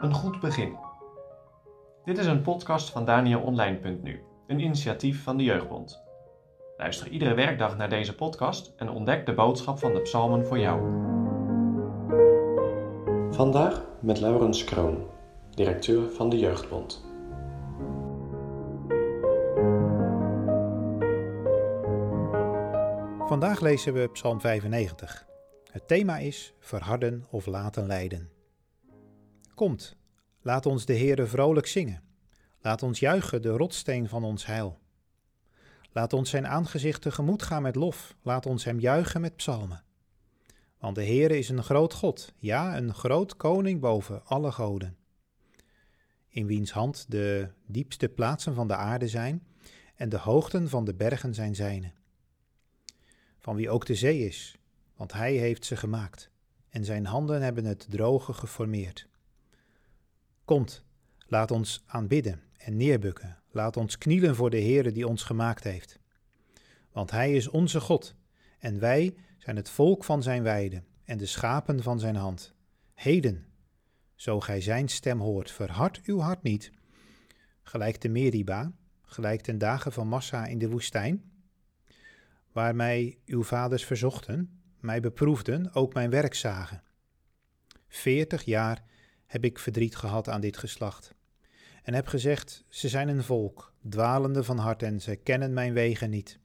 Een goed begin. Dit is een podcast van DanielOnline.nu, een initiatief van de Jeugdbond. Luister iedere werkdag naar deze podcast en ontdek de boodschap van de psalmen voor jou. Vandaag met Laurens Kroon, directeur van de Jeugdbond. Vandaag lezen we Psalm 95. Het thema is verharden of laten lijden. Komt, laat ons de Heere vrolijk zingen. Laat ons juichen de rotsteen van ons heil. Laat ons zijn aangezicht tegemoet gaan met lof. Laat ons hem juichen met psalmen. Want de Heere is een groot God, ja, een groot koning boven alle goden. In wiens hand de diepste plaatsen van de aarde zijn en de hoogten van de bergen zijn zijne. Van wie ook de zee is, want hij heeft ze gemaakt, en zijn handen hebben het droge geformeerd. Komt, laat ons aanbidden en neerbukken, laat ons knielen voor de Heere die ons gemaakt heeft. Want hij is onze God, en wij zijn het volk van zijn weide en de schapen van zijn hand. Heden, zo gij zijn stem hoort, verhard uw hart niet, gelijk de Meriba, gelijk ten dagen van Massa in de woestijn, waar mij uw vaders verzochten, mij beproefden, ook mijn werk zagen. Veertig jaar heb ik verdriet gehad aan dit geslacht, en heb gezegd, ze zijn een volk, dwalende van hart en ze kennen mijn wegen niet.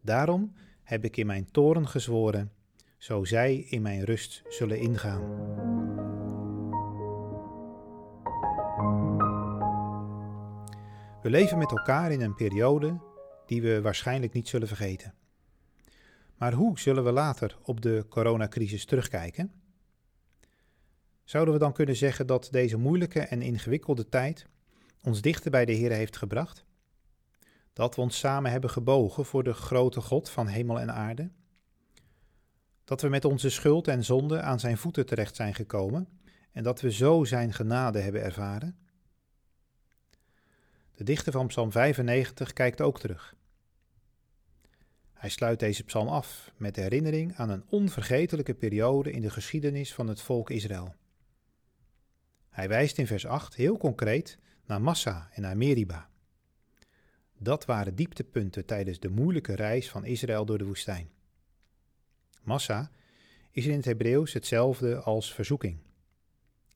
Daarom heb ik in mijn toren gezworen, zo zij in mijn rust zullen ingaan. We leven met elkaar in een periode die we waarschijnlijk niet zullen vergeten. Maar hoe zullen we later op de coronacrisis terugkijken? Zouden we dan kunnen zeggen dat deze moeilijke en ingewikkelde tijd ons dichter bij de Heer heeft gebracht? Dat we ons samen hebben gebogen voor de grote God van hemel en aarde? Dat we met onze schuld en zonde aan zijn voeten terecht zijn gekomen en dat we zo zijn genade hebben ervaren? De dichter van Psalm 95 kijkt ook terug. Hij sluit deze psalm af met herinnering aan een onvergetelijke periode in de geschiedenis van het volk Israël. Hij wijst in vers 8 heel concreet naar Massa en naar Meriba. Dat waren dieptepunten tijdens de moeilijke reis van Israël door de woestijn. Massa is in het Hebreeuws hetzelfde als verzoeking.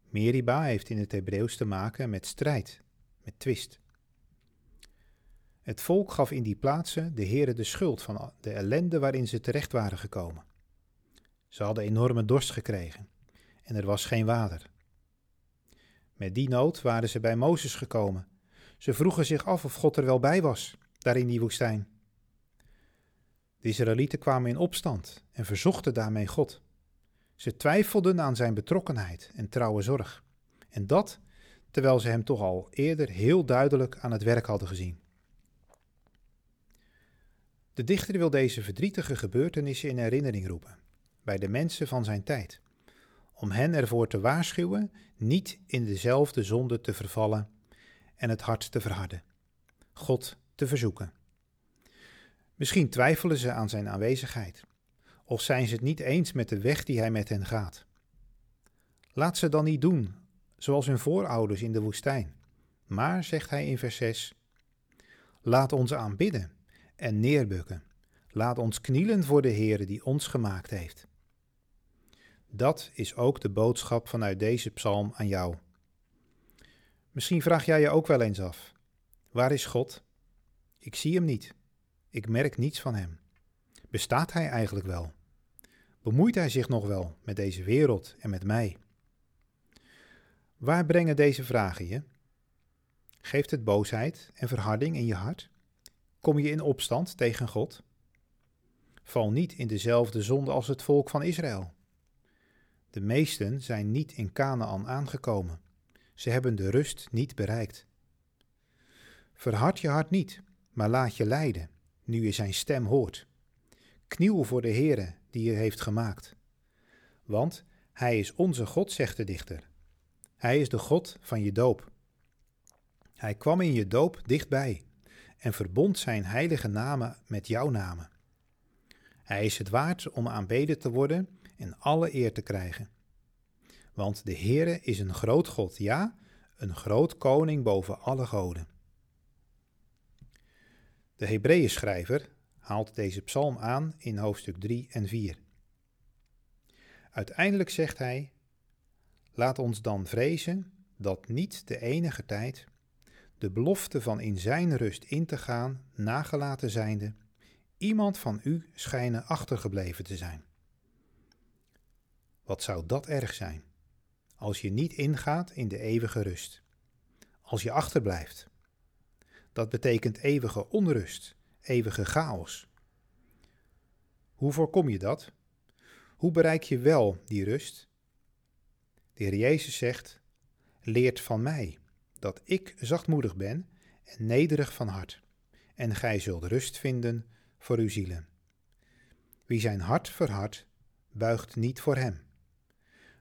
Meriba heeft in het Hebreeuws te maken met strijd, met twist. Het volk gaf in die plaatsen de Heere de schuld van de ellende waarin ze terecht waren gekomen. Ze hadden enorme dorst gekregen en er was geen water. Met die nood waren ze bij Mozes gekomen. Ze vroegen zich af of God er wel bij was, daar in die woestijn. De Israëlieten kwamen in opstand en verzochten daarmee God. Ze twijfelden aan zijn betrokkenheid en trouwe zorg. En dat terwijl ze hem toch al eerder heel duidelijk aan het werk hadden gezien. De dichter wil deze verdrietige gebeurtenissen in herinnering roepen, bij de mensen van zijn tijd, om hen ervoor te waarschuwen niet in dezelfde zonde te vervallen en het hart te verharden, God te verzoeken. Misschien twijfelen ze aan zijn aanwezigheid, of zijn ze het niet eens met de weg die hij met hen gaat. Laat ze dan niet doen, zoals hun voorouders in de woestijn. Maar, zegt hij in vers 6, laat ons aanbidden en neerbukken. Laat ons knielen voor de Heere die ons gemaakt heeft. Dat is ook de boodschap vanuit deze psalm aan jou. Misschien vraag jij je ook wel eens af: waar is God? Ik zie hem niet. Ik merk niets van hem. Bestaat hij eigenlijk wel? Bemoeit hij zich nog wel met deze wereld en met mij? Waar brengen deze vragen je? Geeft het boosheid en verharding in je hart? Kom je in opstand tegen God? Val niet in dezelfde zonde als het volk van Israël. De meesten zijn niet in Canaan aangekomen. Ze hebben de rust niet bereikt. Verhard je hart niet, maar laat je leiden, nu je zijn stem hoort. Kniel voor de Heere die je heeft gemaakt. Want hij is onze God, zegt de dichter. Hij is de God van je doop. Hij kwam in je doop dichtbij en verbond zijn heilige namen met jouw namen. Hij is het waard om aanbeden te worden en alle eer te krijgen. Want de Heere is een groot God, ja, een groot koning boven alle goden. De Hebreeën schrijver haalt deze psalm aan in hoofdstuk 3 en 4. Uiteindelijk zegt hij: Laat ons dan vrezen dat niet de enige tijd de belofte van in zijn rust in te gaan, nagelaten zijnde, iemand van u schijnen achtergebleven te zijn. Wat zou dat erg zijn, als je niet ingaat in de eeuwige rust, als je achterblijft. Dat betekent eeuwige onrust, eeuwige chaos. Hoe voorkom je dat? Hoe bereik je wel die rust? De Heer Jezus zegt: Leert van mij, dat ik zachtmoedig ben en nederig van hart, en gij zult rust vinden voor uw zielen. Wie zijn hart verhardt, buigt niet voor hem.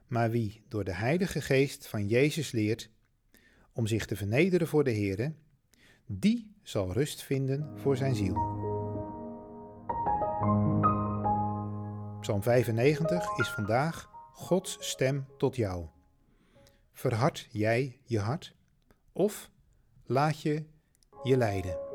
Maar wie door de Heilige Geest van Jezus leert om zich te vernederen voor de Heere, die zal rust vinden voor zijn ziel. Psalm 95 is vandaag Gods stem tot jou. Verhard jij je hart of laat je je leiden?